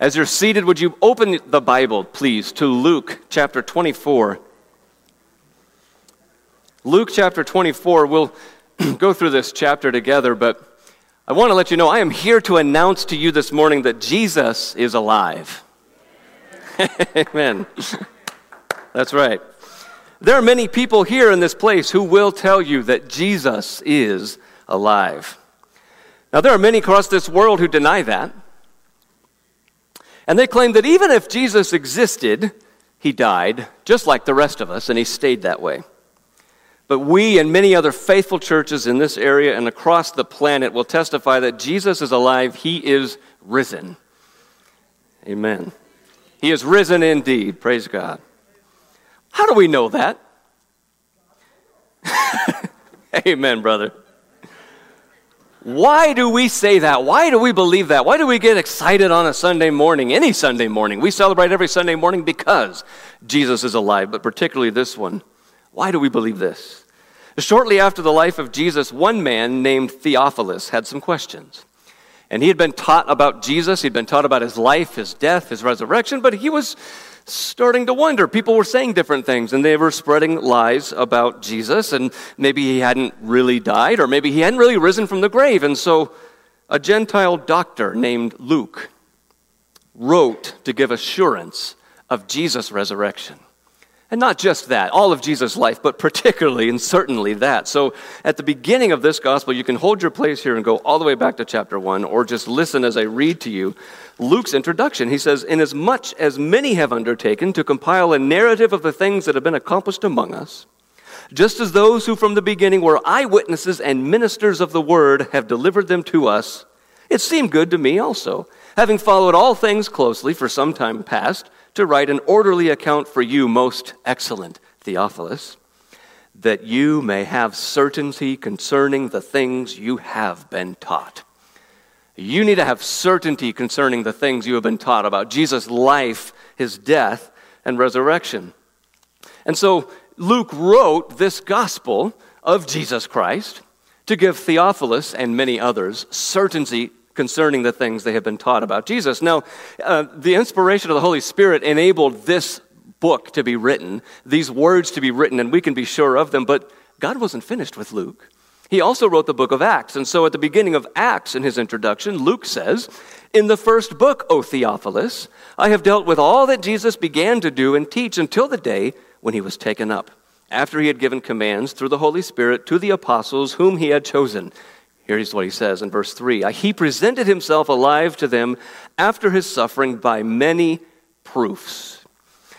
As you're seated, would you open the Bible, please, to Luke chapter 24? Luke chapter 24, we'll go through this chapter together, but I want to let you know I am here to announce to you this morning that Jesus is alive. Amen. That's right. There are many people here in this place who will tell you that Jesus is alive. Now, there are many across this world who deny that. And they claim that even if Jesus existed, he died, just like the rest of us, and he stayed that way. But we and many other faithful churches in this area and across the planet will testify that Jesus is alive, he is risen. Amen. He is risen indeed. Praise God. How do we know that? Amen, brother. Why do we say that? Why do we believe that? Why do we get excited on a Sunday morning, any Sunday morning? We celebrate every Sunday morning because Jesus is alive, but particularly this one. Why do we believe this? Shortly after the life of Jesus, one man named Theophilus had some questions. And he had been taught about Jesus, he'd been taught about his life, his death, his resurrection, but he was starting to wonder. People were saying different things and they were spreading lies about Jesus, and maybe he hadn't really died, or maybe he hadn't really risen from the grave. And so a Gentile doctor named Luke wrote to give assurance of Jesus' resurrection. And not just that, all of Jesus' life, but particularly and certainly that. So at the beginning of this gospel, you can hold your place here and go all the way back to chapter 1, or just listen as I read to you Luke's introduction. He says, Inasmuch as many have undertaken to compile a narrative of the things that have been accomplished among us, just as those who from the beginning were eyewitnesses and ministers of the word have delivered them to us, it seemed good to me also, having followed all things closely for some time past, to write an orderly account for you, most excellent Theophilus, that you may have certainty concerning the things you have been taught you need to have certainty concerning the things you have been taught about Jesus' life, his death, and resurrection. And so Luke wrote this gospel of Jesus Christ to give Theophilus and many others certainty concerning the things they have been taught about Jesus. Now, uh, the inspiration of the Holy Spirit enabled this book to be written, these words to be written, and we can be sure of them, but God wasn't finished with Luke. He also wrote the book of Acts. And so at the beginning of Acts, in his introduction, Luke says, In the first book, O Theophilus, I have dealt with all that Jesus began to do and teach until the day when he was taken up, after he had given commands through the Holy Spirit to the apostles whom he had chosen. Here's what he says in verse 3 He presented himself alive to them after his suffering by many proofs,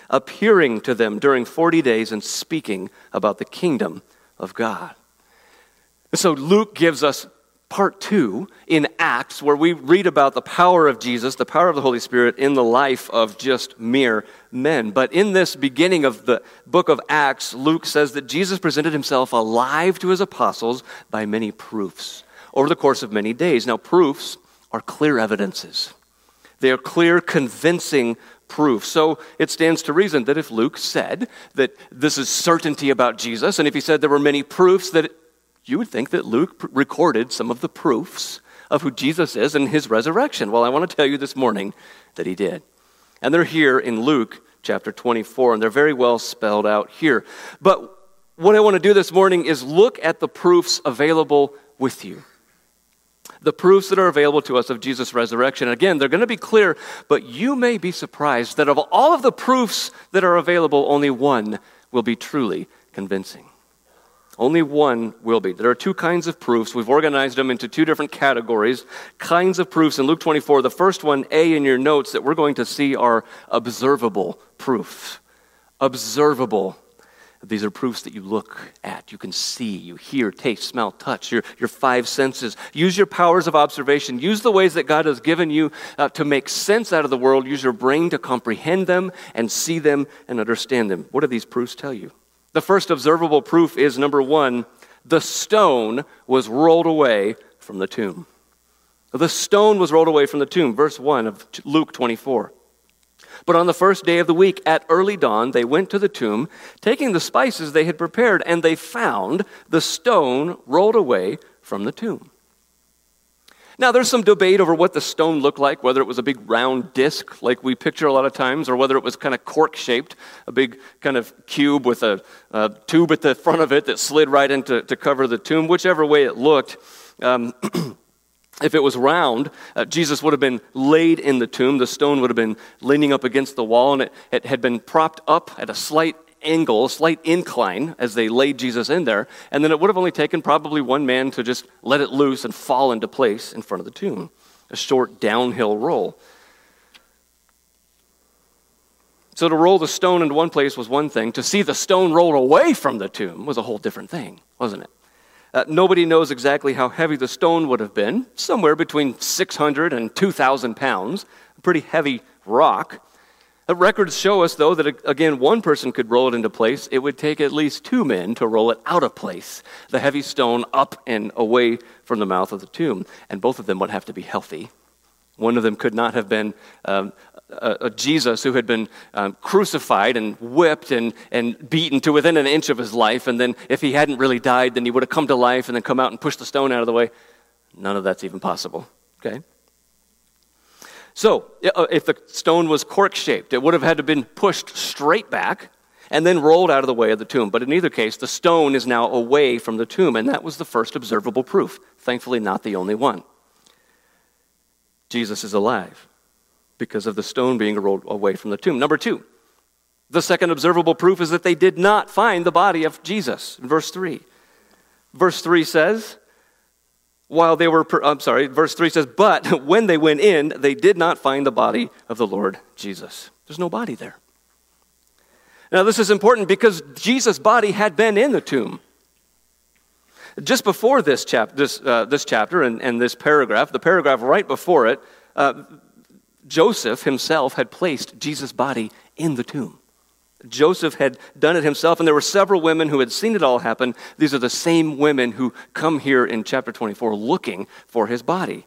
appearing to them during 40 days and speaking about the kingdom of God. So Luke gives us part two in Acts, where we read about the power of Jesus, the power of the Holy Spirit in the life of just mere men. But in this beginning of the book of Acts, Luke says that Jesus presented himself alive to his apostles by many proofs over the course of many days. Now, proofs are clear evidences, they are clear, convincing proof. So it stands to reason that if Luke said that this is certainty about Jesus, and if he said there were many proofs that you would think that Luke recorded some of the proofs of who Jesus is and his resurrection. Well, I want to tell you this morning that he did. And they're here in Luke chapter 24, and they're very well spelled out here. But what I want to do this morning is look at the proofs available with you. The proofs that are available to us of Jesus' resurrection. Again, they're going to be clear, but you may be surprised that of all of the proofs that are available, only one will be truly convincing. Only one will be. There are two kinds of proofs. We've organized them into two different categories. Kinds of proofs in Luke 24. The first one, A, in your notes, that we're going to see are observable proofs. Observable. These are proofs that you look at, you can see, you hear, taste, smell, touch, your, your five senses. Use your powers of observation. Use the ways that God has given you uh, to make sense out of the world. Use your brain to comprehend them and see them and understand them. What do these proofs tell you? The first observable proof is number one, the stone was rolled away from the tomb. The stone was rolled away from the tomb. Verse 1 of Luke 24. But on the first day of the week, at early dawn, they went to the tomb, taking the spices they had prepared, and they found the stone rolled away from the tomb. Now, there's some debate over what the stone looked like, whether it was a big round disc like we picture a lot of times, or whether it was kind of cork shaped, a big kind of cube with a, a, tube at the front of it that slid right into to cover the tomb. Whichever way it looked, um, if it was round, uh, Jesus would have been laid in the tomb. The stone would have been leaning up against the wall, and it, it had been propped up at a slight angle, a slight incline as they laid Jesus in there. And then it would have only taken probably one man to just let it loose and fall into place in front of the tomb. A short downhill roll. So to roll the stone into one place was one thing. To see the stone rolled away from the tomb was a whole different thing, wasn't it? Uh, nobody knows exactly how heavy the stone would have been, somewhere between 600 and 2,000 pounds, a pretty heavy rock. The records show us, though, that again, one person could roll it into place. It would take at least two men to roll it out of place, the heavy stone up and away from the mouth of the tomb. And both of them would have to be healthy. One of them could not have been um, a, a, Jesus who had been um, crucified and whipped and, and beaten to within an inch of his life. And then, if he hadn't really died, then he would have come to life and then come out and pushed the stone out of the way. None of that's even possible. Okay? So, uh, if the stone was cork shaped, it would have had to have been pushed straight back and then rolled out of the way of the tomb. But in either case, the stone is now away from the tomb, and that was the first observable proof. Thankfully, not the only one. Jesus is alive because of the stone being rolled away from the tomb. Number two, the second observable proof is that they did not find the body of Jesus. Verse 3. Verse 3 says, while they were, per- I'm sorry, verse 3 says, but when they went in, they did not find the body of the Lord Jesus. There's no body there. Now, this is important because Jesus' body had been in the tomb. Just before this, chap- this, uh, this chapter and, and this paragraph, the paragraph right before it, uh, Joseph himself had placed Jesus' body in the tomb. Joseph had done it himself, and there were several women who had seen it all happen. These are the same women who come here in chapter 24 looking for his body.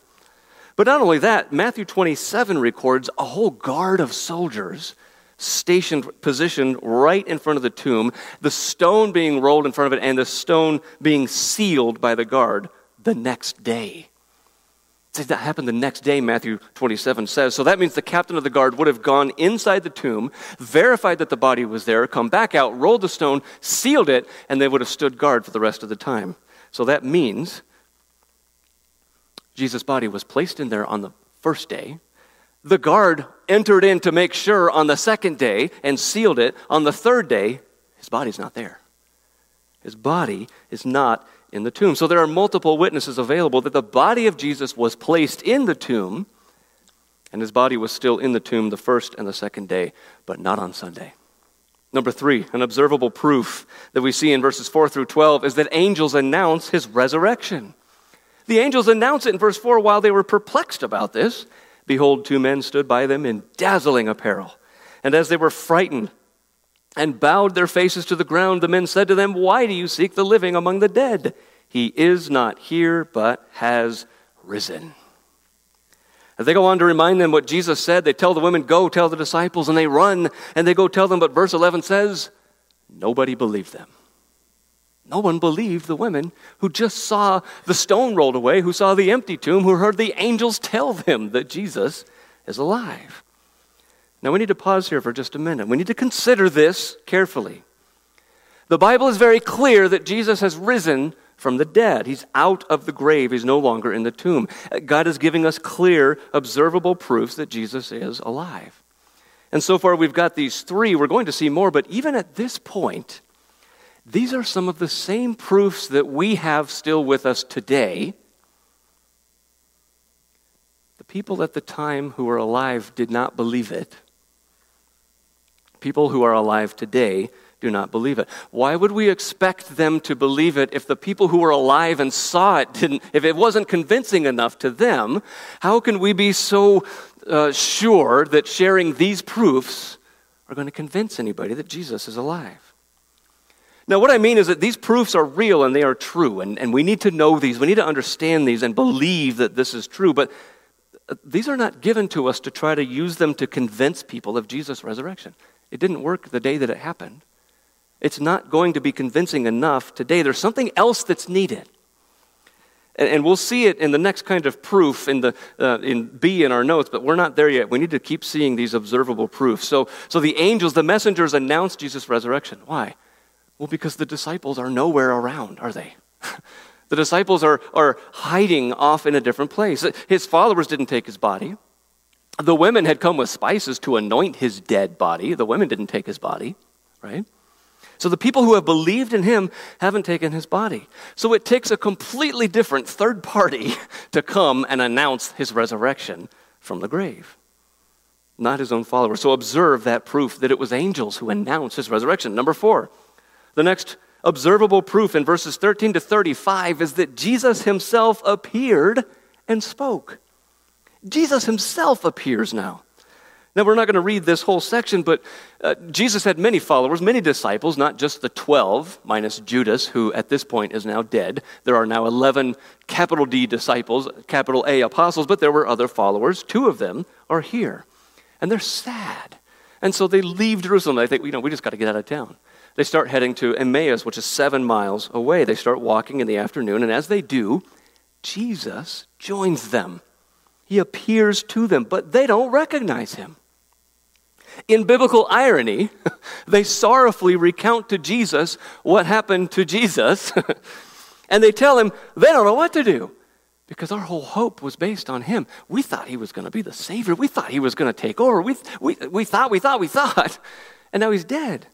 But not only that, Matthew 27 records a whole guard of soldiers stationed, positioned right in front of the tomb, the stone being rolled in front of it, and the stone being sealed by the guard the next day. That happened the next day, Matthew 27 says. So that means the captain of the guard would have gone inside the tomb, verified that the body was there, come back out, rolled the stone, sealed it, and they would have stood guard for the rest of the time. So that means Jesus' body was placed in there on the first day. The guard entered in to make sure on the second day and sealed it. On the third day, his body's not there. His body is not in the tomb. So there are multiple witnesses available that the body of Jesus was placed in the tomb, and his body was still in the tomb the first and the second day, but not on Sunday. Number three, an observable proof that we see in verses 4 through 12 is that angels announce his resurrection. The angels announce it in verse 4 while they were perplexed about this. Behold, two men stood by them in dazzling apparel. And as they were frightened, and bowed their faces to the ground, the men said to them, Why do you seek the living among the dead? He is not here, but has risen. As they go on to remind them what Jesus said, they tell the women, Go tell the disciples, and they run and they go tell them. But verse 11 says, Nobody believed them. No one believed the women who just saw the stone rolled away, who saw the empty tomb, who heard the angels tell them that Jesus is alive. Now, we need to pause here for just a minute. We need to consider this carefully. The Bible is very clear that Jesus has risen from the dead. He's out of the grave, he's no longer in the tomb. God is giving us clear, observable proofs that Jesus is alive. And so far, we've got these three. We're going to see more, but even at this point, these are some of the same proofs that we have still with us today the people at the time who were alive did not believe it. People who are alive today do not believe it. Why would we expect them to believe it if the people who were alive and saw it didn't, if it wasn't convincing enough to them? How can we be so uh, sure that sharing these proofs are going to convince anybody that Jesus is alive? Now, what I mean is that these proofs are real and they are true, and, and we need to know these. We need to understand these and believe that this is true, but uh, these are not given to us to try to use them to convince people of Jesus' resurrection. It didn't work the day that it happened. It's not going to be convincing enough today. There's something else that's needed. And, and we'll see it in the next kind of proof in, the, uh, in B in our notes, but we're not there yet. We need to keep seeing these observable proofs. So, so the angels, the messengers, announced Jesus' resurrection. Why? Well, because the disciples are nowhere around, are they? the disciples are, are hiding off in a different place. His followers didn't take his body. The women had come with spices to anoint his dead body. The women didn't take his body, right? So the people who have believed in him haven't taken his body. So it takes a completely different third party to come and announce his resurrection from the grave, not his own followers. So observe that proof that it was angels who announced his resurrection. Number four, the next observable proof in verses 13 to 35 is that Jesus himself appeared and spoke. Jesus himself appears now. Now, we're not going to read this whole section, but uh, Jesus had many followers, many disciples, not just the 12, minus Judas, who at this point is now dead. There are now 11 capital D disciples, capital A apostles, but there were other followers. Two of them are here. And they're sad. And so they leave Jerusalem. They think, you know, we just got to get out of town. They start heading to Emmaus, which is seven miles away. They start walking in the afternoon, and as they do, Jesus joins them. He appears to them, but they don't recognize him. In biblical irony, they sorrowfully recount to Jesus what happened to Jesus, and they tell him they don't know what to do because our whole hope was based on him. We thought he was going to be the Savior, we thought he was going to take over. We, we, we thought, we thought, we thought, and now he's dead.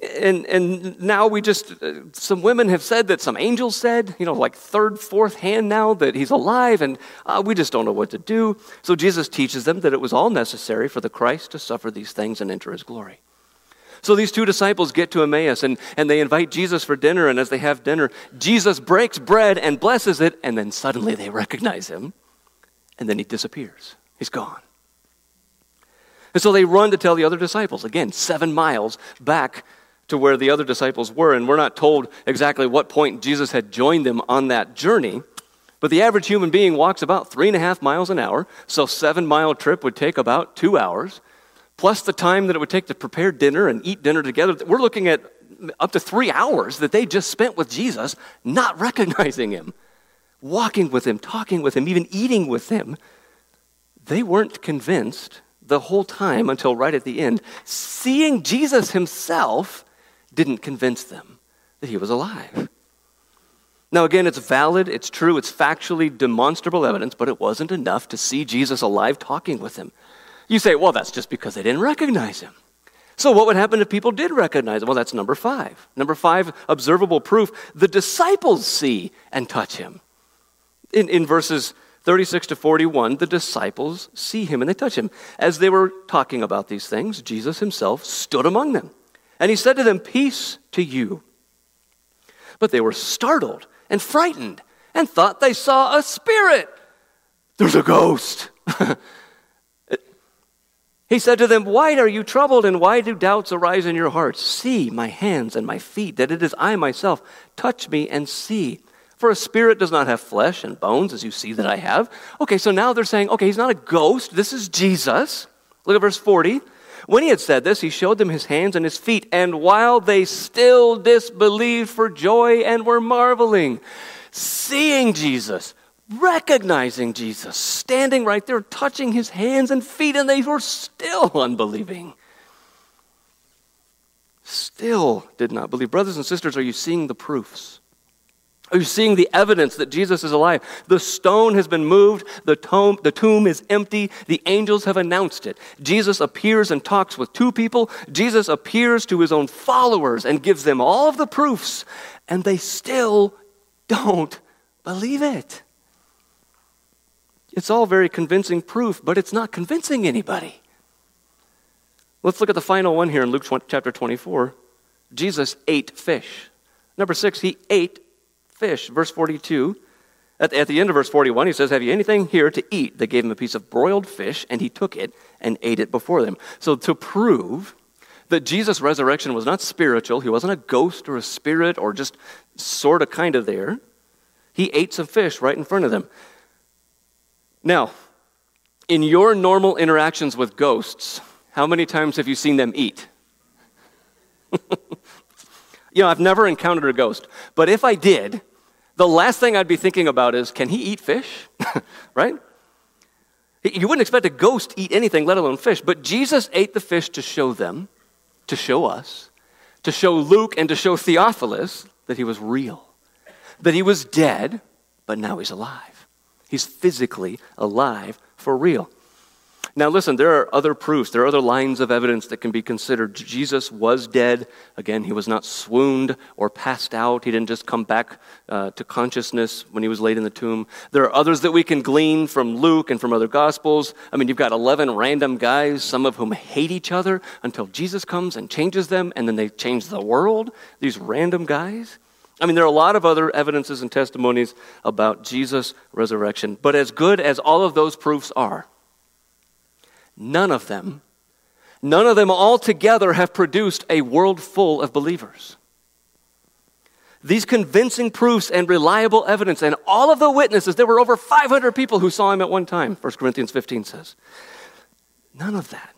And, and now we just, uh, some women have said that some angels said, you know, like third, fourth hand now that he's alive, and uh, we just don't know what to do. So Jesus teaches them that it was all necessary for the Christ to suffer these things and enter his glory. So these two disciples get to Emmaus and, and they invite Jesus for dinner, and as they have dinner, Jesus breaks bread and blesses it, and then suddenly they recognize him, and then he disappears. He's gone. And so they run to tell the other disciples, again, seven miles back to where the other disciples were. And we're not told exactly what point Jesus had joined them on that journey. But the average human being walks about three and a half miles an hour, so seven mile trip would take about two hours, plus the time that it would take to prepare dinner and eat dinner together. We're looking at up to three hours that they just spent with Jesus, not recognizing him, walking with him, talking with him, even eating with him. They weren't convinced the whole time until right at the end. Seeing Jesus himself didn't convince them that he was alive. Now, again, it's valid, it's true, it's factually demonstrable evidence, but it wasn't enough to see Jesus alive talking with him. You say, well, that's just because they didn't recognize him. So, what would happen if people did recognize him? Well, that's number five. Number five, observable proof the disciples see and touch him. In, in verses 36 to 41, the disciples see him and they touch him. As they were talking about these things, Jesus himself stood among them. And he said to them, Peace to you. But they were startled and frightened and thought they saw a spirit. There's a ghost. he said to them, Why are you troubled and why do doubts arise in your hearts? See my hands and my feet, that it is I myself. Touch me and see. For a spirit does not have flesh and bones, as you see that I have. Okay, so now they're saying, okay, he's not a ghost. This is Jesus. Look at verse 40. When he had said this, he showed them his hands and his feet, and while they still disbelieved for joy and were marveling, seeing Jesus, recognizing Jesus, standing right there, touching his hands and feet, and they were still unbelieving. Still did not believe. Brothers and sisters, are you seeing the proofs? Are you seeing the evidence that Jesus is alive? The stone has been moved, the tomb, the tomb is empty, the angels have announced it. Jesus appears and talks with two people. Jesus appears to his own followers and gives them all of the proofs, and they still don't believe it. It's all very convincing proof, but it's not convincing anybody. Let's look at the final one here in Luke chapter 24. Jesus ate fish. Number six, he ate fish. Verse 42. At the, at the end of verse 41, he says, Have you anything here to eat? They gave him a piece of broiled fish, and he took it and ate it before them. So, to prove that Jesus' resurrection was not spiritual, he wasn't a ghost or a spirit or just sort of kind of there, he ate some fish right in front of them. Now, in your normal interactions with ghosts, how many times have you seen them eat? you know, I've never encountered a ghost, but if I did, the last thing I'd be thinking about is can he eat fish? right? You wouldn't expect a ghost to eat anything, let alone fish. But Jesus ate the fish to show them, to show us, to show Luke and to show Theophilus that he was real, that he was dead, but now he's alive. He's physically alive for real. Now, listen, there are other proofs, there are other lines of evidence that can be considered. Jesus was dead. Again, he was not swooned or passed out. He didn't just come back uh, to consciousness when he was laid in the tomb. There are others that we can glean from Luke and from other Gospels. I mean, you've got 11 random guys, some of whom hate each other until Jesus comes and changes them, and then they change the world. These random guys. I mean, there are a lot of other evidences and testimonies about Jesus' resurrection. But as good as all of those proofs are, None of them, none of them all together have produced a world full of believers. These convincing proofs and reliable evidence, and all of the witnesses, there were over 500 people who saw him at one time, 1 Corinthians 15 says. None of that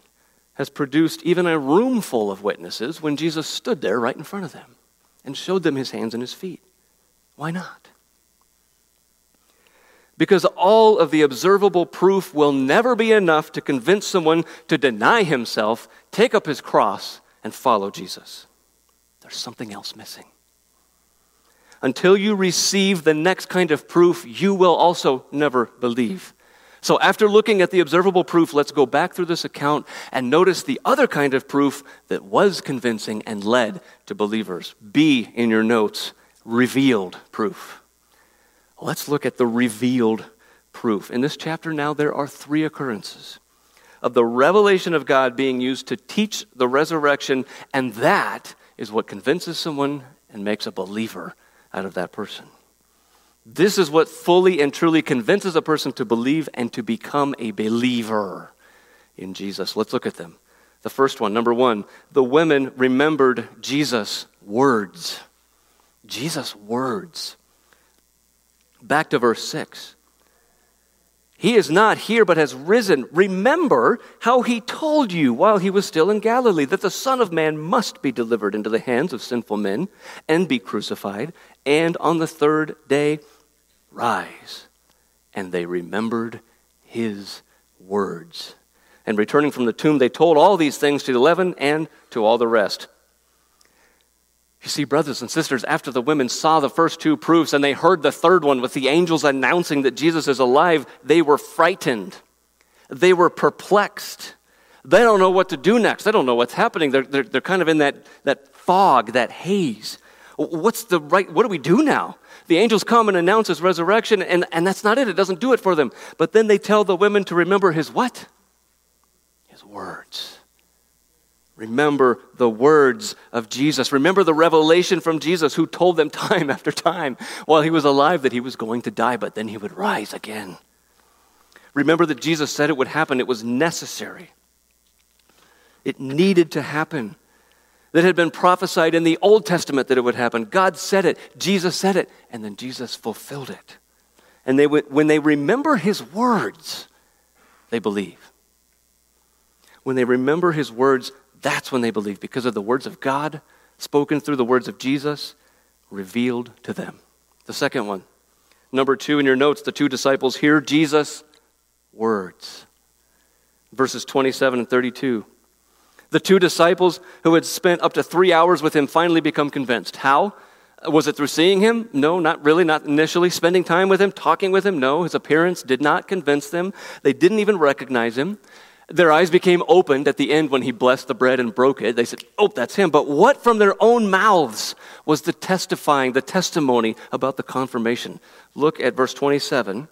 has produced even a room full of witnesses when Jesus stood there right in front of them and showed them his hands and his feet. Why not? Because all of the observable proof will never be enough to convince someone to deny himself, take up his cross, and follow Jesus. There's something else missing. Until you receive the next kind of proof, you will also never believe. So, after looking at the observable proof, let's go back through this account and notice the other kind of proof that was convincing and led to believers. B in your notes, revealed proof. Let's look at the revealed proof. In this chapter now, there are three occurrences of the revelation of God being used to teach the resurrection, and that is what convinces someone and makes a believer out of that person. This is what fully and truly convinces a person to believe and to become a believer in Jesus. Let's look at them. The first one, number one, the women remembered Jesus' words. Jesus' words. Back to verse 6. He is not here, but has risen. Remember how he told you while he was still in Galilee that the Son of Man must be delivered into the hands of sinful men and be crucified, and on the third day rise. And they remembered his words. And returning from the tomb, they told all these things to the eleven and to all the rest. You see, brothers and sisters, after the women saw the first two proofs and they heard the third one with the angels announcing that Jesus is alive, they were frightened. They were perplexed. They don't know what to do next. They don't know what's happening. They're, they're, they're kind of in that, that fog, that haze. What's the right, what do we do now? The angels come and announce his resurrection, and, and that's not it. It doesn't do it for them. But then they tell the women to remember his what? His words. Remember the words of Jesus. Remember the revelation from Jesus who told them time after time while he was alive that he was going to die, but then he would rise again. Remember that Jesus said it would happen. It was necessary, it needed to happen. That had been prophesied in the Old Testament that it would happen. God said it, Jesus said it, and then Jesus fulfilled it. And they when they remember his words, they believe. When they remember his words, that's when they believe, because of the words of God spoken through the words of Jesus revealed to them. The second one, number two in your notes, the two disciples hear Jesus' words. Verses 27 and 32. The two disciples who had spent up to three hours with him finally become convinced. How? Was it through seeing him? No, not really, not initially. Spending time with him, talking with him? No, his appearance did not convince them. They didn't even recognize him. Their eyes became opened at the end when he blessed the bread and broke it. They said, Oh, that's him. But what from their own mouths was the testifying, the testimony about the confirmation? Look at verse 27,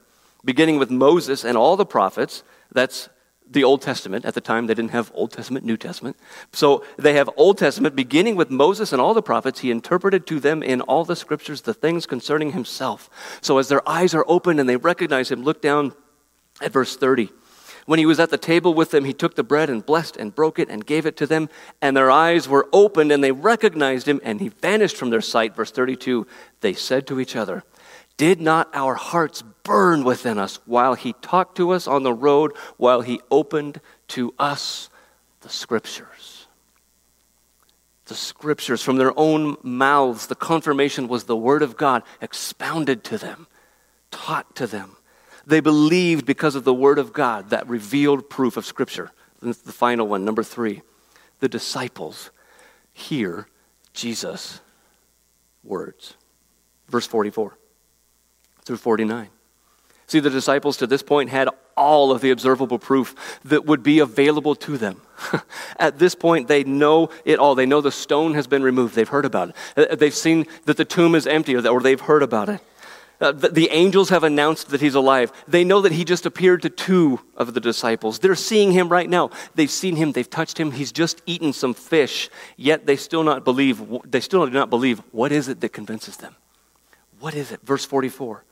beginning with Moses and all the prophets. That's the Old Testament. At the time, they didn't have Old Testament, New Testament. So they have Old Testament, beginning with Moses and all the prophets. He interpreted to them in all the scriptures the things concerning himself. So as their eyes are open and they recognize him, look down at verse 30. When he was at the table with them, he took the bread and blessed and broke it and gave it to them. And their eyes were opened and they recognized him and he vanished from their sight. Verse 32 They said to each other, Did not our hearts burn within us while he talked to us on the road, while he opened to us the scriptures? the scriptures from their own mouths. The confirmation was the word of God expounded to them, taught to them. They believed because of the word of God, that revealed proof of scripture. the final one, number three. The disciples hear Jesus' words. Verse 44 through 49. See, the disciples to this point had all of the observable proof that would be available to them. At this point, they know it all. They know the stone has been removed. They've heard about it. They've seen that the tomb is empty, or they've heard about it. Uh, the, the angels have announced that he's alive. They know that he just appeared to two of the disciples. They're seeing him right now. They've seen him. They've touched him. He's just eaten some fish. Yet they still not believe. They still do not believe. What is it that convinces them? What is it? Verse 44.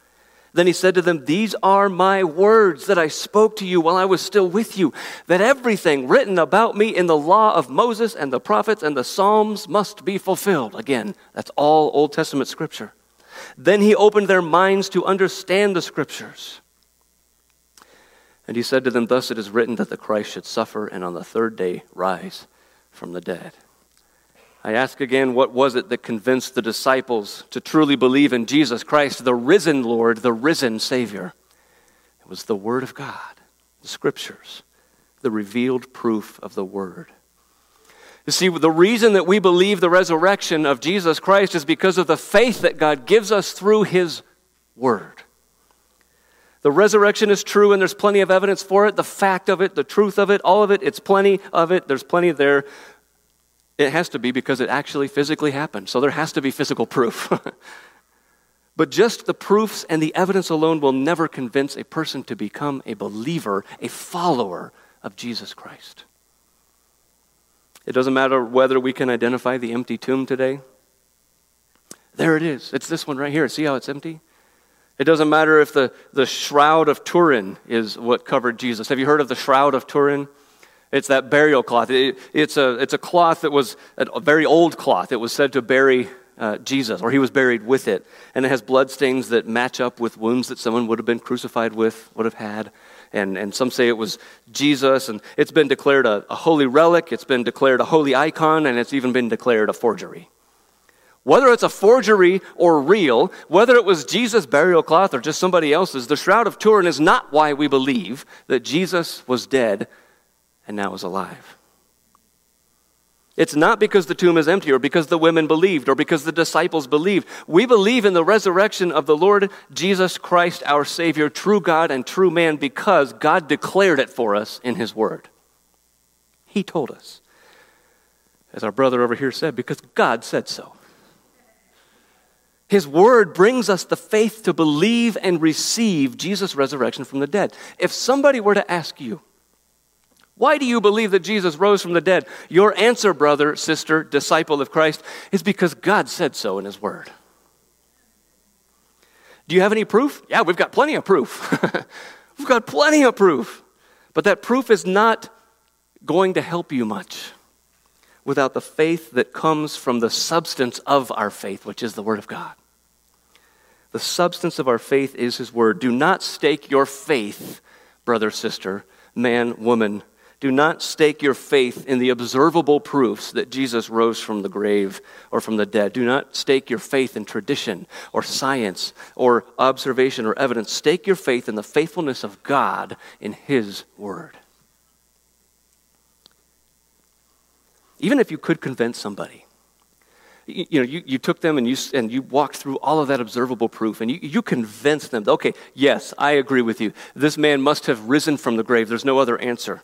Then he said to them, These are my words that I spoke to you while I was still with you, that everything written about me in the law of Moses and the prophets and the Psalms must be fulfilled. Again, that's all Old Testament scripture. Then he opened their minds to understand the scriptures. And he said to them, Thus it is written that the Christ should suffer and on the third day rise from the dead. I ask again, what was it that convinced the disciples to truly believe in Jesus Christ, the risen Lord, the risen Savior? It was the Word of God, the Scriptures, the revealed proof of the Word. You see, the reason that we believe the resurrection of Jesus Christ is because of the faith that God gives us through His Word. The resurrection is true, and there's plenty of evidence for it. The fact of it, the truth of it, all of it, it's plenty of it. There's plenty there. It has to be because it actually physically happened. So there has to be physical proof. but just the proofs and the evidence alone will never convince a person to become a believer, a follower of Jesus Christ. It doesn't matter whether we can identify the empty tomb today. There it is. It's this one right here. See how it's empty? It doesn't matter if the, the Shroud of Turin is what covered Jesus. Have you heard of the Shroud of Turin? It's that burial cloth. It, it's, a, it's a cloth that was a very old cloth. It was said to bury uh, Jesus, or he was buried with it. And it has bloodstains that match up with wounds that someone would have been crucified with, would have had. And, and some say it was Jesus. And it's been declared a, a holy relic, it's been declared a holy icon, and it's even been declared a forgery. Whether it's a forgery or real, whether it was Jesus' burial cloth or just somebody else's, the Shroud of Turin is not why we believe that Jesus was dead and now is alive. It's not because the tomb is empty or because the women believed or because the disciples believed. We believe in the resurrection of the Lord Jesus Christ, our Savior, true God and true man, because God declared it for us in His Word. He told us. As our brother over here said, because God said so. His word brings us the faith to believe and receive Jesus' resurrection from the dead. If somebody were to ask you, why do you believe that Jesus rose from the dead? Your answer, brother, sister, disciple of Christ, is because God said so in His Word. Do you have any proof? Yeah, we've got plenty of proof. we've got plenty of proof. But that proof is not going to help you much without the faith that comes from the substance of our faith, which is the Word of God. The substance of our faith is His Word. Do not stake your faith, brother, sister, man, woman, do not stake your faith in the observable proofs that Jesus rose from the grave or from the dead. Do not stake your faith in tradition or science or observation or evidence. Stake your faith in the faithfulness of God in His Word. Even if you could convince somebody, you, know, you, you took them and you, and you walked through all of that observable proof and you, you convinced them, okay, yes, I agree with you. This man must have risen from the grave. There's no other answer.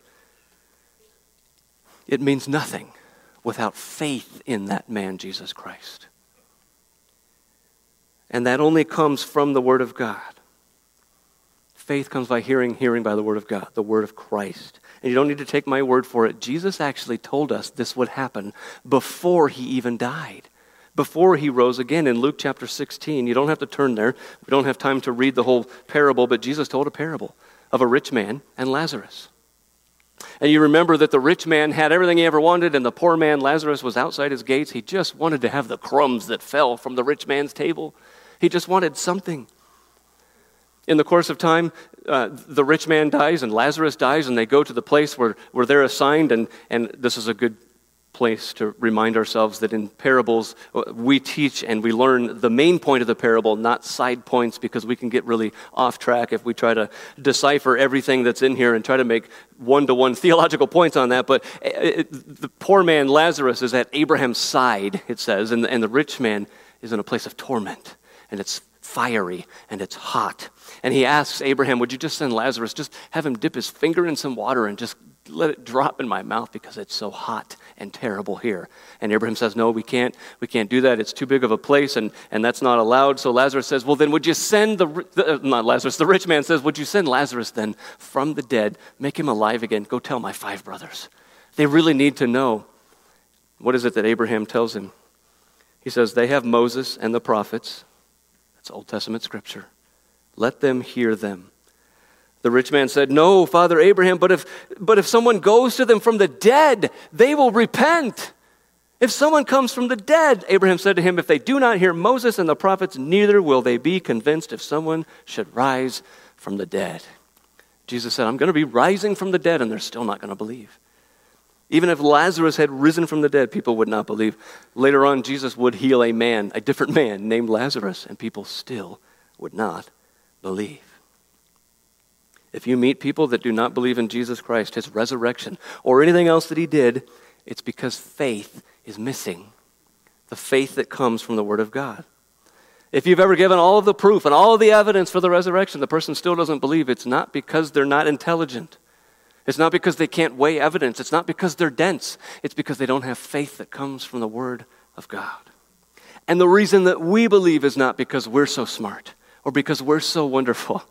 It means nothing without faith in that man, Jesus Christ. And that only comes from the Word of God. Faith comes by hearing, hearing by the Word of God, the Word of Christ. And you don't need to take my word for it. Jesus actually told us this would happen before he even died, before he rose again in Luke chapter 16. You don't have to turn there. We don't have time to read the whole parable, but Jesus told a parable of a rich man and Lazarus. And you remember that the rich man had everything he ever wanted, and the poor man, Lazarus, was outside his gates. He just wanted to have the crumbs that fell from the rich man's table. He just wanted something. In the course of time, uh, the rich man dies and Lazarus dies, and they go to the place where, where they're assigned. And, and this is a good place to remind ourselves that in parables, uh, we teach and we learn the main point of the parable, not side points, because we can get really off track if we try to decipher everything that's in here and try to make one to one theological points on that. But uh, it, the poor man, Lazarus, is at Abraham's side, it says, and, and the rich man is in a place of torment, and it's fiery and it's hot. And he asks Abraham, Would you just send Lazarus, just have him dip his finger in some water and just let it drop in my mouth because it's so hot and terrible here. And Abraham says, No, we can't, we can't do that. It's too big of a place, and, and that's not allowed. So Lazarus says, Well, then would you send the, the, uh, not Lazarus, the rich man says, Would you send Lazarus then from the dead, make him alive again? Go tell my five brothers. They really need to know. What is it that Abraham tells him? He says, They have Moses and the prophets. That's Old Testament scripture. Let them hear them. The rich man said, No, Father Abraham, but if, but if someone goes to them from the dead, they will repent. If someone comes from the dead, Abraham said to him, If they do not hear Moses and the prophets, neither will they be convinced if someone should rise from the dead. Jesus said, I'm going to be rising from the dead, and they're still not going to believe. Even if Lazarus had risen from the dead, people would not believe. Later on, Jesus would heal a man, a different man named Lazarus, and people still would not believe. If you meet people that do not believe in Jesus Christ, his resurrection, or anything else that he did, it's because faith is missing. The faith that comes from the Word of God. If you've ever given all of the proof and all of the evidence for the resurrection, the person still doesn't believe, it's not because they're not intelligent. It's not because they can't weigh evidence. It's not because they're dense. It's because they don't have faith that comes from the Word of God. And the reason that we believe is not because we're so smart or because we're so wonderful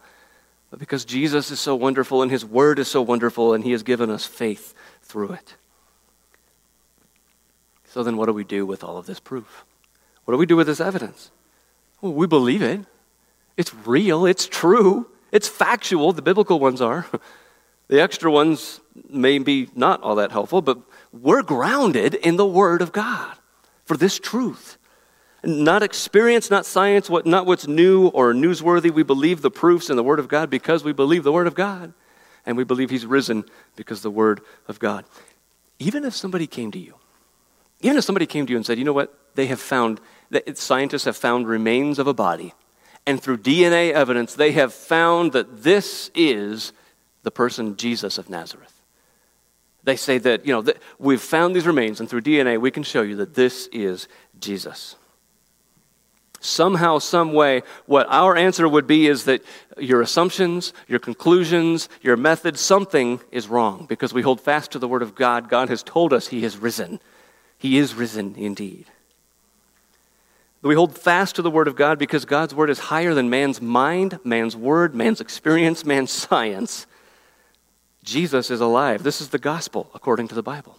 but because Jesus is so wonderful and His Word is so wonderful and He has given us faith through it. So then, what do we do with all of this proof? What do we do with this evidence? Well, we believe it. It's real, it's true, it's factual. The biblical ones are. The extra ones may be not all that helpful, but we're grounded in the Word of God for this truth. Not experience, not science, what, not what's new or newsworthy. We believe the proofs in the Word of God because we believe the Word of God. And we believe He's risen because the Word of God. Even if somebody came to you, even if somebody came to you and said, you know what, they have found, that scientists have found remains of a body, and through DNA evidence, they have found that this is the person Jesus of Nazareth. They say that, you know, that we've found these remains, and through DNA, we can show you that this is Jesus somehow, some way, what our answer would be is that your assumptions, your conclusions, your methods, something is wrong because we hold fast to the Word of God. God has told us He has risen. He is risen indeed. We hold fast to the Word of God because God's Word is higher than man's mind, man's word, man's experience, man's science. Jesus is alive. This is the gospel according to the Bible.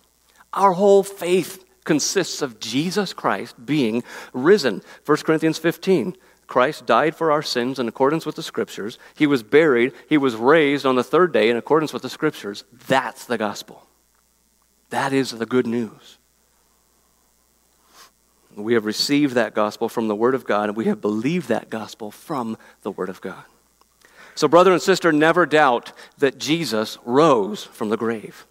Our whole faith consists of Jesus Christ being risen. 1 Corinthians 15. Christ died for our sins in accordance with the Scriptures. He was buried. He was raised on the third day in accordance with the Scriptures. That's the gospel. That is the good news. We have received that gospel from the Word of God, and we have believed that gospel from the Word of God. So, brother and sister, never doubt that Jesus rose from the grave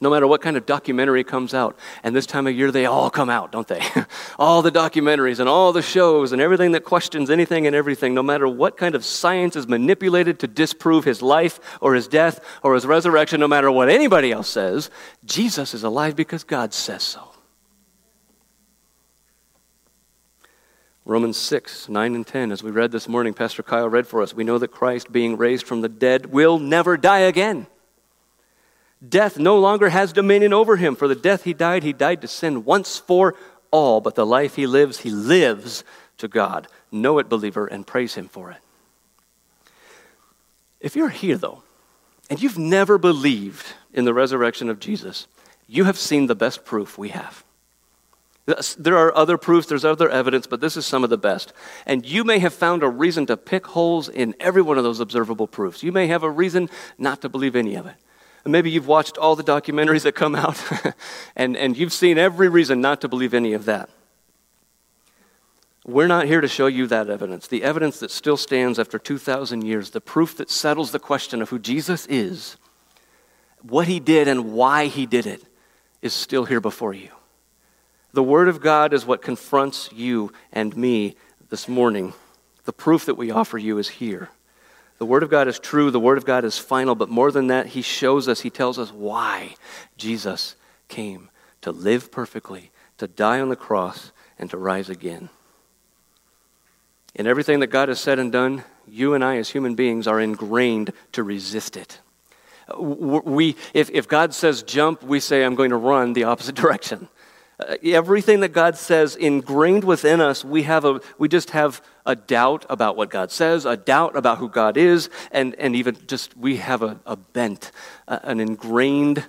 no matter what kind of documentary comes out. And this time of year, they all come out, don't they? all the documentaries and all the shows and everything that questions anything and everything, no matter what kind of science is manipulated to disprove his life or his death or his resurrection, no matter what anybody else says, Jesus is alive because God says so. Romans 6, 9, and 10, as we read this morning, Pastor Kyle read for us, we know that Christ, being raised from the dead, will never die again. Death no longer has dominion over him. For the death he died, he died to sin once for all. But the life he lives, he lives to God. Know it, believer, and praise him for it. If you're here, though, and you've never believed in the resurrection of Jesus, you have seen the best proof we have. There are other proofs, there's other evidence, but this is some of the best. And you may have found a reason to pick holes in every one of those observable proofs. You may have a reason not to believe any of it. And maybe you've watched all the documentaries that come out, and, and you've seen every reason not to believe any of that. We're not here to show you that evidence. The evidence that still stands after 2,000 years, the proof that settles the question of who Jesus is, what he did, and why he did it, is still here before you. The Word of God is what confronts you and me this morning. The proof that we offer you is here. The Word of God is true, the Word of God is final, but more than that, He shows us, He tells us why Jesus came to live perfectly, to die on the cross, and to rise again. In everything that God has said and done, you and I, as human beings, are ingrained to resist it. We, if, if God says jump, we say, I'm going to run the opposite direction. Uh, everything that God says ingrained within us, we, have a, we just have a doubt about what God says, a doubt about who God is, and, and even just we have a, a bent, uh, an ingrained,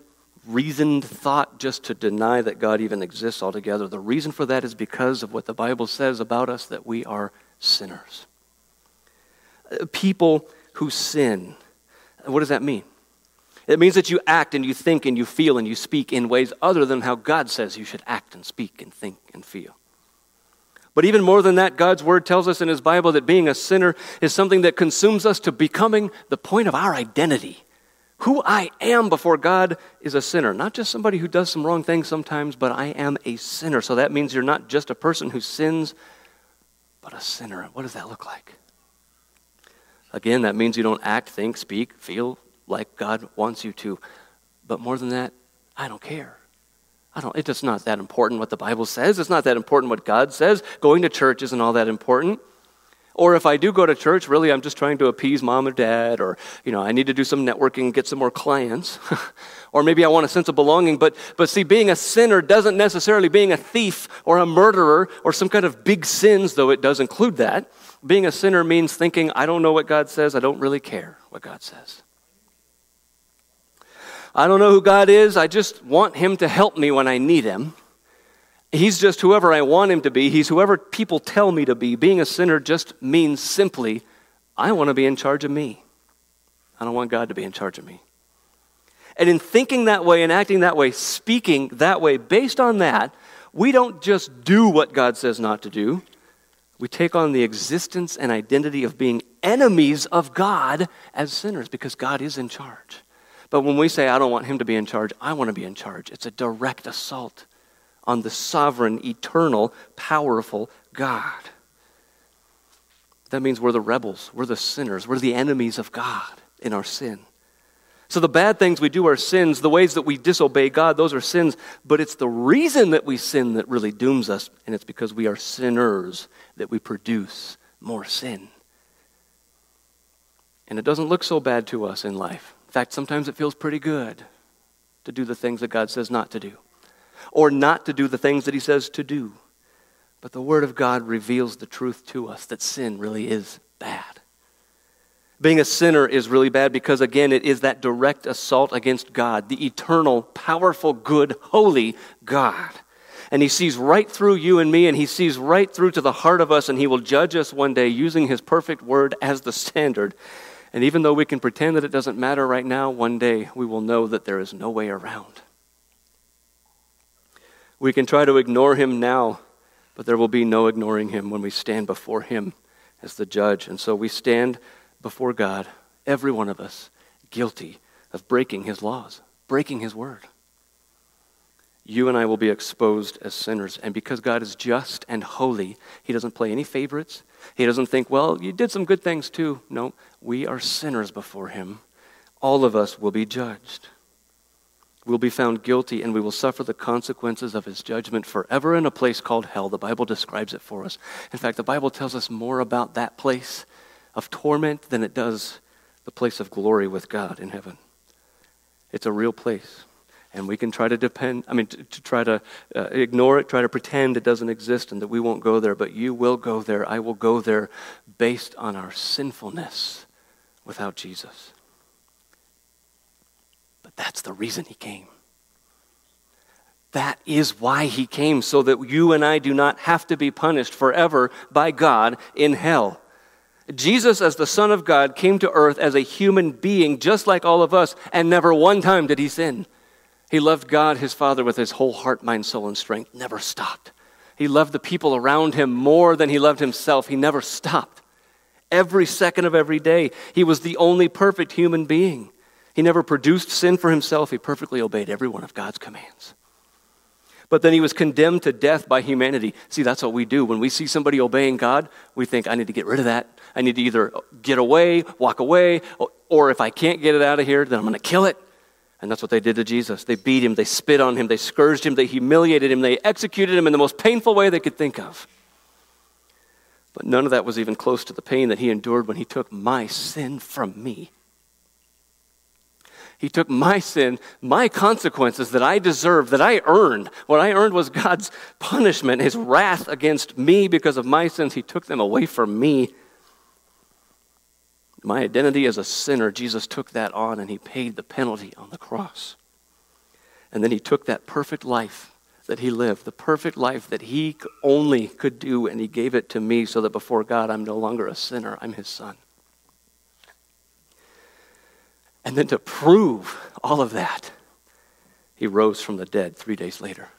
reasoned thought just to deny that God even exists altogether. The reason for that is because of what the Bible says about us that we are sinners. Uh, people who sin. What does that mean? It means that you act and you think and you feel and you speak in ways other than how God says you should act and speak and think and feel. But even more than that, God's word tells us in His Bible that being a sinner is something that consumes us to becoming the point of our identity. Who I am before God is a sinner. Not just somebody who does some wrong things sometimes, but I am a sinner. So that means you're not just a person who sins, but a sinner. What does that look like? Again, that means you don't act, think, speak, feel like God wants you to. But more than that, I don't care. I don't, it's not that important what the Bible says. It's not that important what God says. Going to church isn't all that important. Or if I do go to church, really I'm just trying to appease mom or dad, or you know, I need to do some networking, get some more clients. or maybe I want a sense of belonging. But but see, being a sinner doesn't necessarily being a thief or a murderer or some kind of big sins, though it does include that. Being a sinner means thinking, I don't know what God says, I don't really care what God says. I don't know who God is, I just want Him to help me when I need Him. He's just whoever I want Him to be, He's whoever people tell me to be. Being a sinner just means simply, I want to be in charge of me. I don't want God to be in charge of me. And in thinking that way and acting that way, speaking that way, based on that, we don't just do what God says not to do we take on the existence and identity of being enemies of God as sinners because God is in charge. But when we say, I don't want him to be in charge, I want to be in charge, it's a direct assault on the sovereign, eternal, powerful God. That means we're the rebels, we're the sinners, we're the enemies of God in our sin. So the bad things we do are sins. The ways that we disobey God, those are sins. But it's the reason that we sin that really dooms us. And it's because we are sinners that we produce more sin. And it doesn't look so bad to us in life. In fact, sometimes it feels pretty good to do the things that God says not to do, or not to do the things that He says to do. But the Word of God reveals the truth to us that sin really is bad. Being a sinner is really bad because, again, it is that direct assault against God, the eternal, powerful, good, holy God. And He sees right through you and me, and He sees right through to the heart of us, and He will judge us one day using His perfect word as the standard. And even though we can pretend that it doesn't matter right now, one day we will know that there is no way around. We can try to ignore Him now, but there will be no ignoring Him when we stand before Him as the judge. And so we stand before God, every one of us, guilty of breaking his laws, breaking his word. You and I will be exposed as sinners. And because God is just and holy, he doesn't play any favorites. He doesn't think, well, you did some good things too. No, we are sinners before him. All of us will be judged. We'll be found guilty and we will suffer the consequences of his judgment forever in a place called hell. The Bible describes it for us. In fact, the Bible tells us more about that place of torment than it does the place of glory with God in heaven. It's a real place. And we can try to depend, I mean, to, to try to uh, ignore it, try to pretend it doesn't exist and that we won't go there, but you will go there. I will go there based on our sinfulness without Jesus. But that's the reason he came. That is why he came, so that you and I do not have to be punished forever by God in hell. Jesus, as the Son of God, came to earth as a human being, just like all of us, and never one time did he sin. He loved God, his Father, with his whole heart, mind, soul, and strength, never stopped. He loved the people around him more than he loved himself. He never stopped. Every second of every day, he was the only perfect human being. He never produced sin for himself. He perfectly obeyed every one of God's commands. But then he was condemned to death by humanity. See, that's what we do. When we see somebody obeying God, we think, I need to get rid of that. I need to either get away, walk away, or if I can't get it out of here, then I'm going to kill it. And that's what they did to Jesus. They beat him, they spit on him, they scourged him, they humiliated him, they executed him in the most painful way they could think of. But none of that was even close to the pain that he endured when he took my sin from me. He took my sin, my consequences that I deserved, that I earned. What I earned was God's punishment, his wrath against me because of my sins. He took them away from me. My identity as a sinner, Jesus took that on and he paid the penalty on the cross. And then he took that perfect life that he lived, the perfect life that he only could do, and he gave it to me so that before God I'm no longer a sinner, I'm his son. And then to prove all of that, he rose from the dead three days later.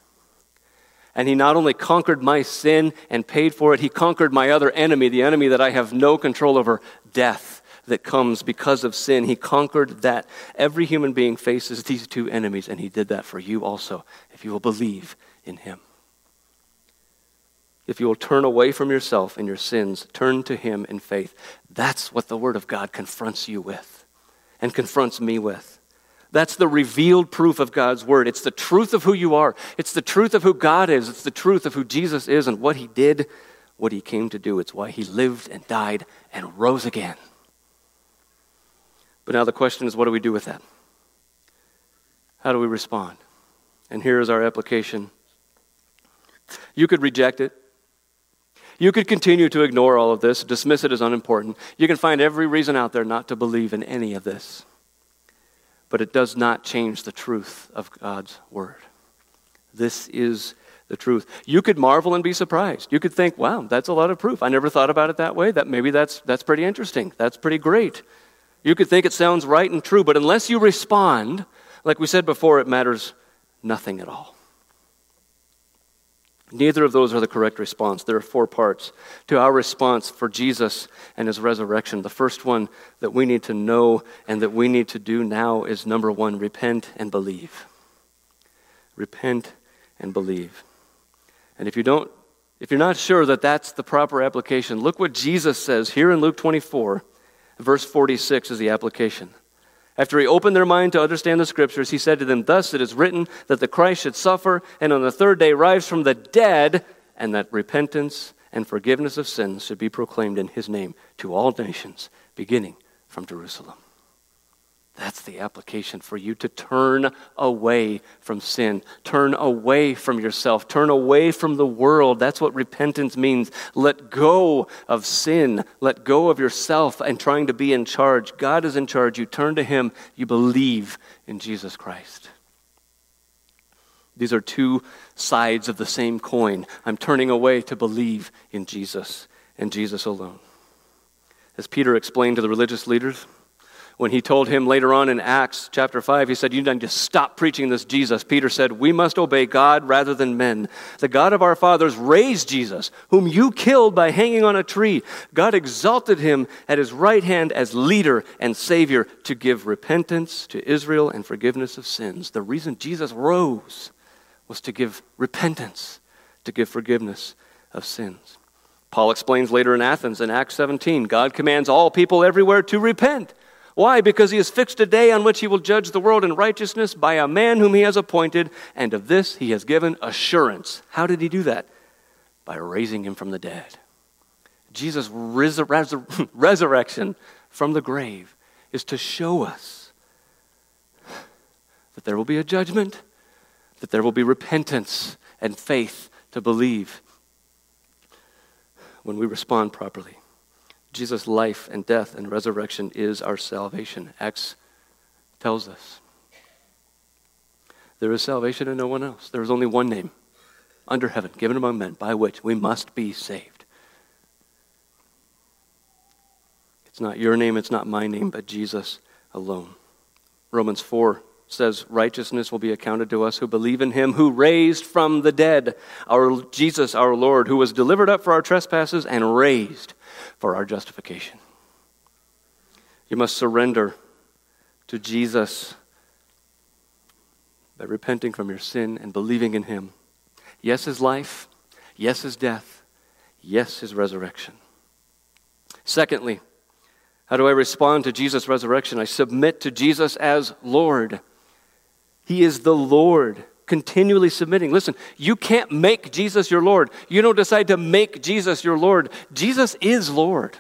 And he not only conquered my sin and paid for it, he conquered my other enemy, the enemy that I have no control over, death that comes because of sin. He conquered that. Every human being faces these two enemies, and he did that for you also, if you will believe in him. If you will turn away from yourself and your sins, turn to him in faith. That's what the Word of God confronts you with and confronts me with. That's the revealed proof of God's Word. It's the truth of who you are, it's the truth of who God is, it's the truth of who Jesus is and what he did, what he came to do. It's why he lived and died and rose again. But now the question is what do we do with that? How do we respond? And here is our application. You could reject it. You could continue to ignore all of this, dismiss it as unimportant. You can find every reason out there not to believe in any of this. But it does not change the truth of God's Word. This is the truth. You could marvel and be surprised. You could think, wow, that's a lot of proof. I never thought about it that way. That maybe that's, that's pretty interesting. That's pretty great. You could think it sounds right and true, but unless you respond, like we said before, it matters nothing at all. Neither of those are the correct response. There are four parts to our response for Jesus and his resurrection. The first one that we need to know and that we need to do now is number one repent and believe. Repent and believe. And if you don't, if you're not sure that that's the proper application, look what Jesus says here in Luke 24 Verse 46 is the application. After he opened their mind to understand the scriptures, he said to them, Thus it is written that the Christ should suffer and on the third day rise from the dead, and that repentance and forgiveness of sins should be proclaimed in his name to all nations, beginning from Jerusalem. That's the application for you to turn away from sin, turn away from yourself, turn away from the world. That's what repentance means. Let go of sin, let go of yourself and trying to be in charge. God is in charge. You turn to Him, you believe in Jesus Christ. These are two sides of the same coin. I'm turning away to believe in Jesus and Jesus alone. As Peter explained to the religious leaders, when he told him later on in Acts chapter 5, he said, You need to stop preaching this Jesus. Peter said, We must obey God rather than men. The God of our fathers raised Jesus, whom you killed by hanging on a tree. God exalted him at his right hand as leader and savior to give repentance to Israel and forgiveness of sins. The reason Jesus rose was to give repentance, to give forgiveness of sins. Paul explains later in Athens in Acts 17 God commands all people everywhere to repent why? Because he has fixed a day on which he will judge the world in righteousness by a man whom he has appointed, and of this he has given assurance. How did he do that? By raising him from the dead. Jesus' resur- resurrection from the grave is to show us that there will be a judgment, that there will be repentance and faith to believe when we respond properly. Jesus' life and death and resurrection is our salvation. Acts tells us. There is salvation in no one else. There is only one name under heaven given among men by which we must be saved. It's not your name, it's not my name, but Jesus alone. Romans 4 says righteousness will be accounted to us who believe in him who raised from the dead our Jesus our Lord who was delivered up for our trespasses and raised for our justification. You must surrender to Jesus by repenting from your sin and believing in Him. Yes, his life. Yes, his death. Yes, his resurrection. Secondly, how do I respond to Jesus' resurrection? I submit to Jesus as Lord. He is the Lord, continually submitting. Listen, you can't make Jesus your Lord. You don't decide to make Jesus your Lord. Jesus is Lord.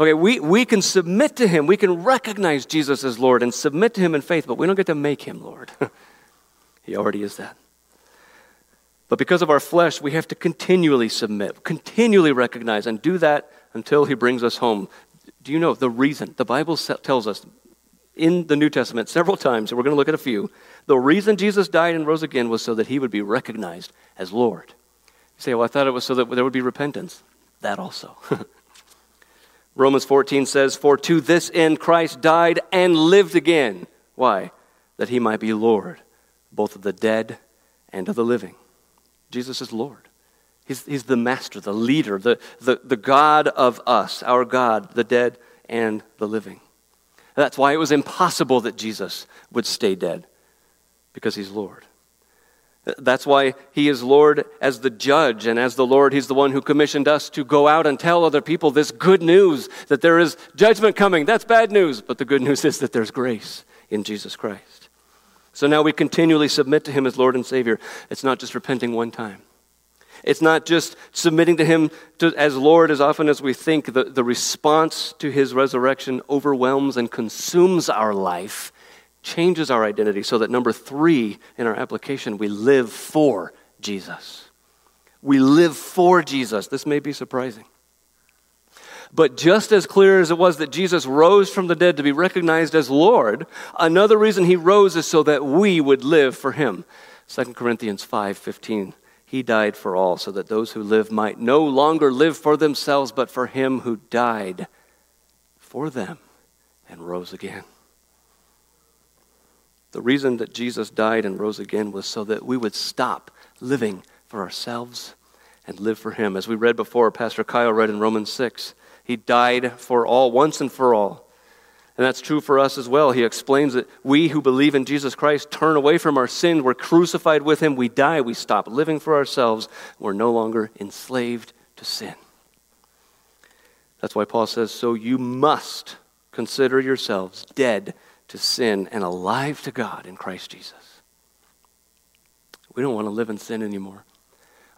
Okay, we, we can submit to him. We can recognize Jesus as Lord and submit to him in faith, but we don't get to make him Lord. he already is that. But because of our flesh, we have to continually submit, continually recognize, and do that until he brings us home. Do you know the reason? The Bible tells us in the New Testament several times, and we're going to look at a few. The reason Jesus died and rose again was so that he would be recognized as Lord. You say, well, I thought it was so that there would be repentance. That also. Romans 14 says, For to this end Christ died and lived again. Why? That he might be Lord, both of the dead and of the living. Jesus is Lord. He's, he's the master, the leader, the, the, the God of us, our God, the dead and the living. That's why it was impossible that Jesus would stay dead, because he's Lord. That's why he is Lord as the judge, and as the Lord, he's the one who commissioned us to go out and tell other people this good news that there is judgment coming. That's bad news, but the good news is that there's grace in Jesus Christ. So now we continually submit to him as Lord and Savior. It's not just repenting one time. It's not just submitting to Him to, as Lord as often as we think. The, the response to His resurrection overwhelms and consumes our life changes our identity so that number three in our application, we live for Jesus. We live for Jesus. This may be surprising. But just as clear as it was that Jesus rose from the dead to be recognized as Lord, another reason he rose is so that we would live for him. 2 Corinthians 5:15 He died for all so that those who live might no longer live for themselves but for him who died for them and rose again. The reason that Jesus died and rose again was so that we would stop living for ourselves and live for Him. As we read before, Pastor Kyle read in Romans 6, He died for all, once and for all. And that's true for us as well. He explains that we who believe in Jesus Christ turn away from our sin. We're crucified with Him. We die. We stop living for ourselves. We're no longer enslaved to sin. That's why Paul says, So you must consider yourselves dead to sin and alive to God in Christ Jesus. We don't want to live in sin anymore.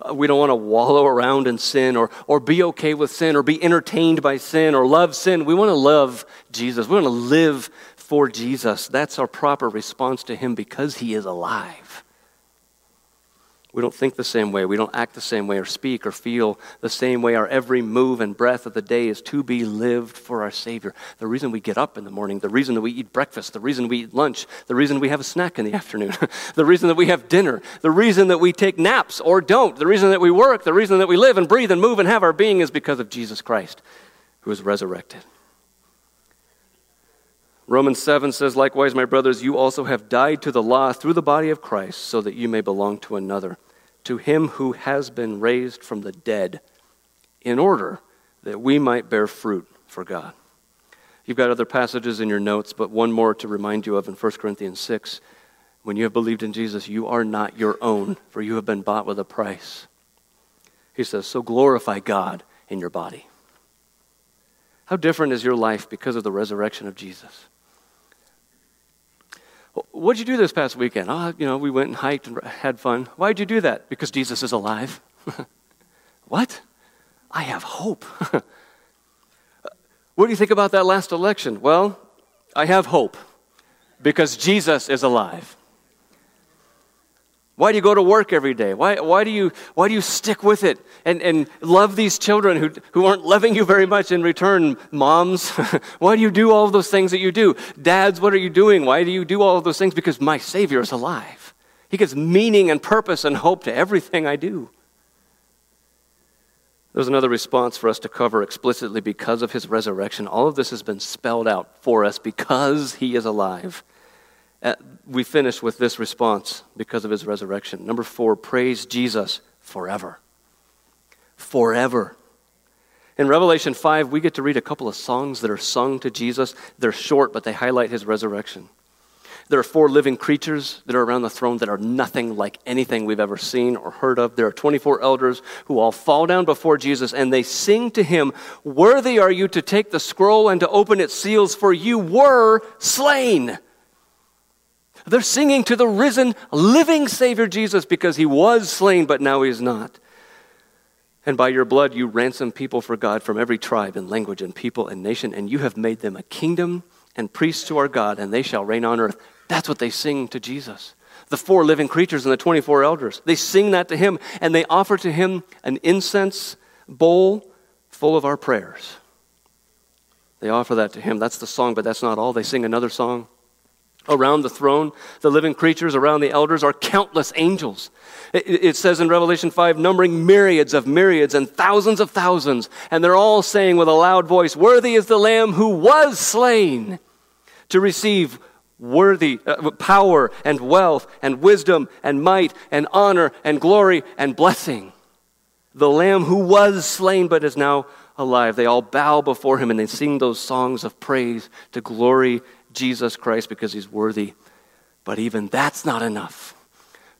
Uh, we don't want to wallow around in sin or, or be okay with sin or be entertained by sin or love sin. We want to love Jesus. We want to live for Jesus. That's our proper response to Him because He is alive. We don't think the same way. We don't act the same way or speak or feel the same way. Our every move and breath of the day is to be lived for our Savior. The reason we get up in the morning, the reason that we eat breakfast, the reason we eat lunch, the reason we have a snack in the afternoon, the reason that we have dinner, the reason that we take naps or don't, the reason that we work, the reason that we live and breathe and move and have our being is because of Jesus Christ who is resurrected. Romans 7 says, Likewise, my brothers, you also have died to the law through the body of Christ, so that you may belong to another, to him who has been raised from the dead, in order that we might bear fruit for God. You've got other passages in your notes, but one more to remind you of in 1 Corinthians 6. When you have believed in Jesus, you are not your own, for you have been bought with a price. He says, So glorify God in your body. How different is your life because of the resurrection of Jesus? What'd you do this past weekend? Oh, you know, we went and hiked and had fun. Why'd you do that? Because Jesus is alive. what? I have hope. what do you think about that last election? Well, I have hope because Jesus is alive. Why do you go to work every day? Why, why, do, you, why do you stick with it and, and love these children who, who aren't loving you very much in return? Moms, why do you do all those things that you do? Dads, what are you doing? Why do you do all those things? Because my Savior is alive. He gives meaning and purpose and hope to everything I do. There's another response for us to cover explicitly because of his resurrection. All of this has been spelled out for us because he is alive. Uh, we finish with this response because of his resurrection. Number four, praise Jesus forever. Forever. In Revelation 5, we get to read a couple of songs that are sung to Jesus. They're short, but they highlight his resurrection. There are four living creatures that are around the throne that are nothing like anything we've ever seen or heard of. There are 24 elders who all fall down before Jesus and they sing to him, Worthy are you to take the scroll and to open its seals, for you were slain. They're singing to the risen, living Savior Jesus because he was slain, but now he's not. And by your blood, you ransom people for God from every tribe and language and people and nation, and you have made them a kingdom and priests to our God, and they shall reign on earth. That's what they sing to Jesus. The four living creatures and the 24 elders. They sing that to him and they offer to him an incense bowl full of our prayers. They offer that to him. That's the song, but that's not all. They sing another song. Around the throne, the living creatures, around the elders are countless angels. It, it, says in Revelation 5, numbering myriads of myriads and thousands of thousands, and they're all saying with a loud voice, Worthy is the Lamb who was slain to receive worthy uh, power and wealth and wisdom and might and honor and glory and blessing. The Lamb who was slain but is now alive. They all bow before him and they sing those songs of praise to glory Jesus Christ because he's worthy. But even that's not enough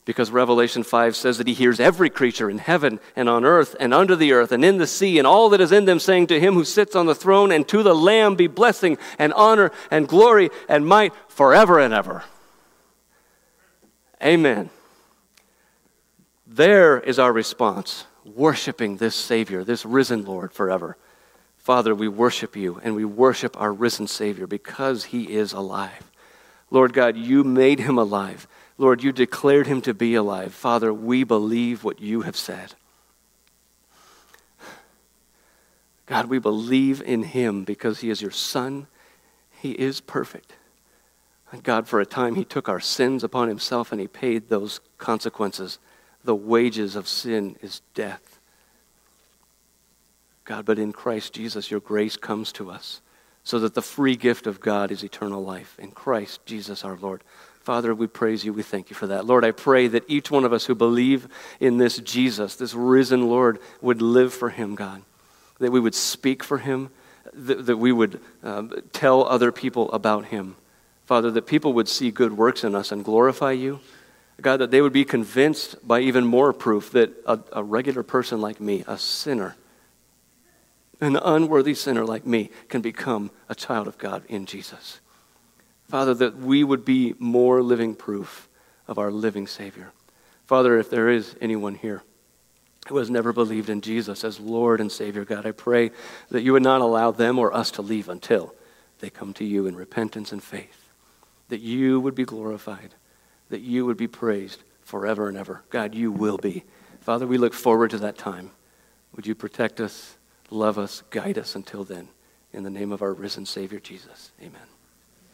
because Revelation 5 says that he hears every creature in heaven and on earth and under the earth and in the sea and all that is in them saying to him who sits on the throne and to the Lamb be blessing and honor and glory and might forever and ever. Amen. There is our response, worshiping this Savior, this risen Lord forever. Father, we worship you and we worship our risen Savior because he is alive. Lord God, you made him alive. Lord, you declared him to be alive. Father, we believe what you have said. God, we believe in him because he is your son. He is perfect. And God, for a time, he took our sins upon himself and he paid those consequences. The wages of sin is death. God, but in Christ Jesus, your grace comes to us so that the free gift of God is eternal life in Christ Jesus our Lord. Father, we praise you. We thank you for that. Lord, I pray that each one of us who believe in this Jesus, this risen Lord, would live for him, God. That we would speak for him, that, that we would um, tell other people about him. Father, that people would see good works in us and glorify you. God, that they would be convinced by even more proof that a, a regular person like me, a sinner, an unworthy sinner like me, can become a child of God in Jesus. Father, that we would be more living proof of our living Savior. Father, if there is anyone here who has never believed in Jesus as Lord and Savior, God, I pray that you would not allow them or us to leave until they come to you in repentance and faith, that you would be glorified, that you would be praised forever and ever. God, you will be. Father, we look forward to that time. Would you protect us, love us, guide us until then? In the name of our risen Savior, Jesus. Amen.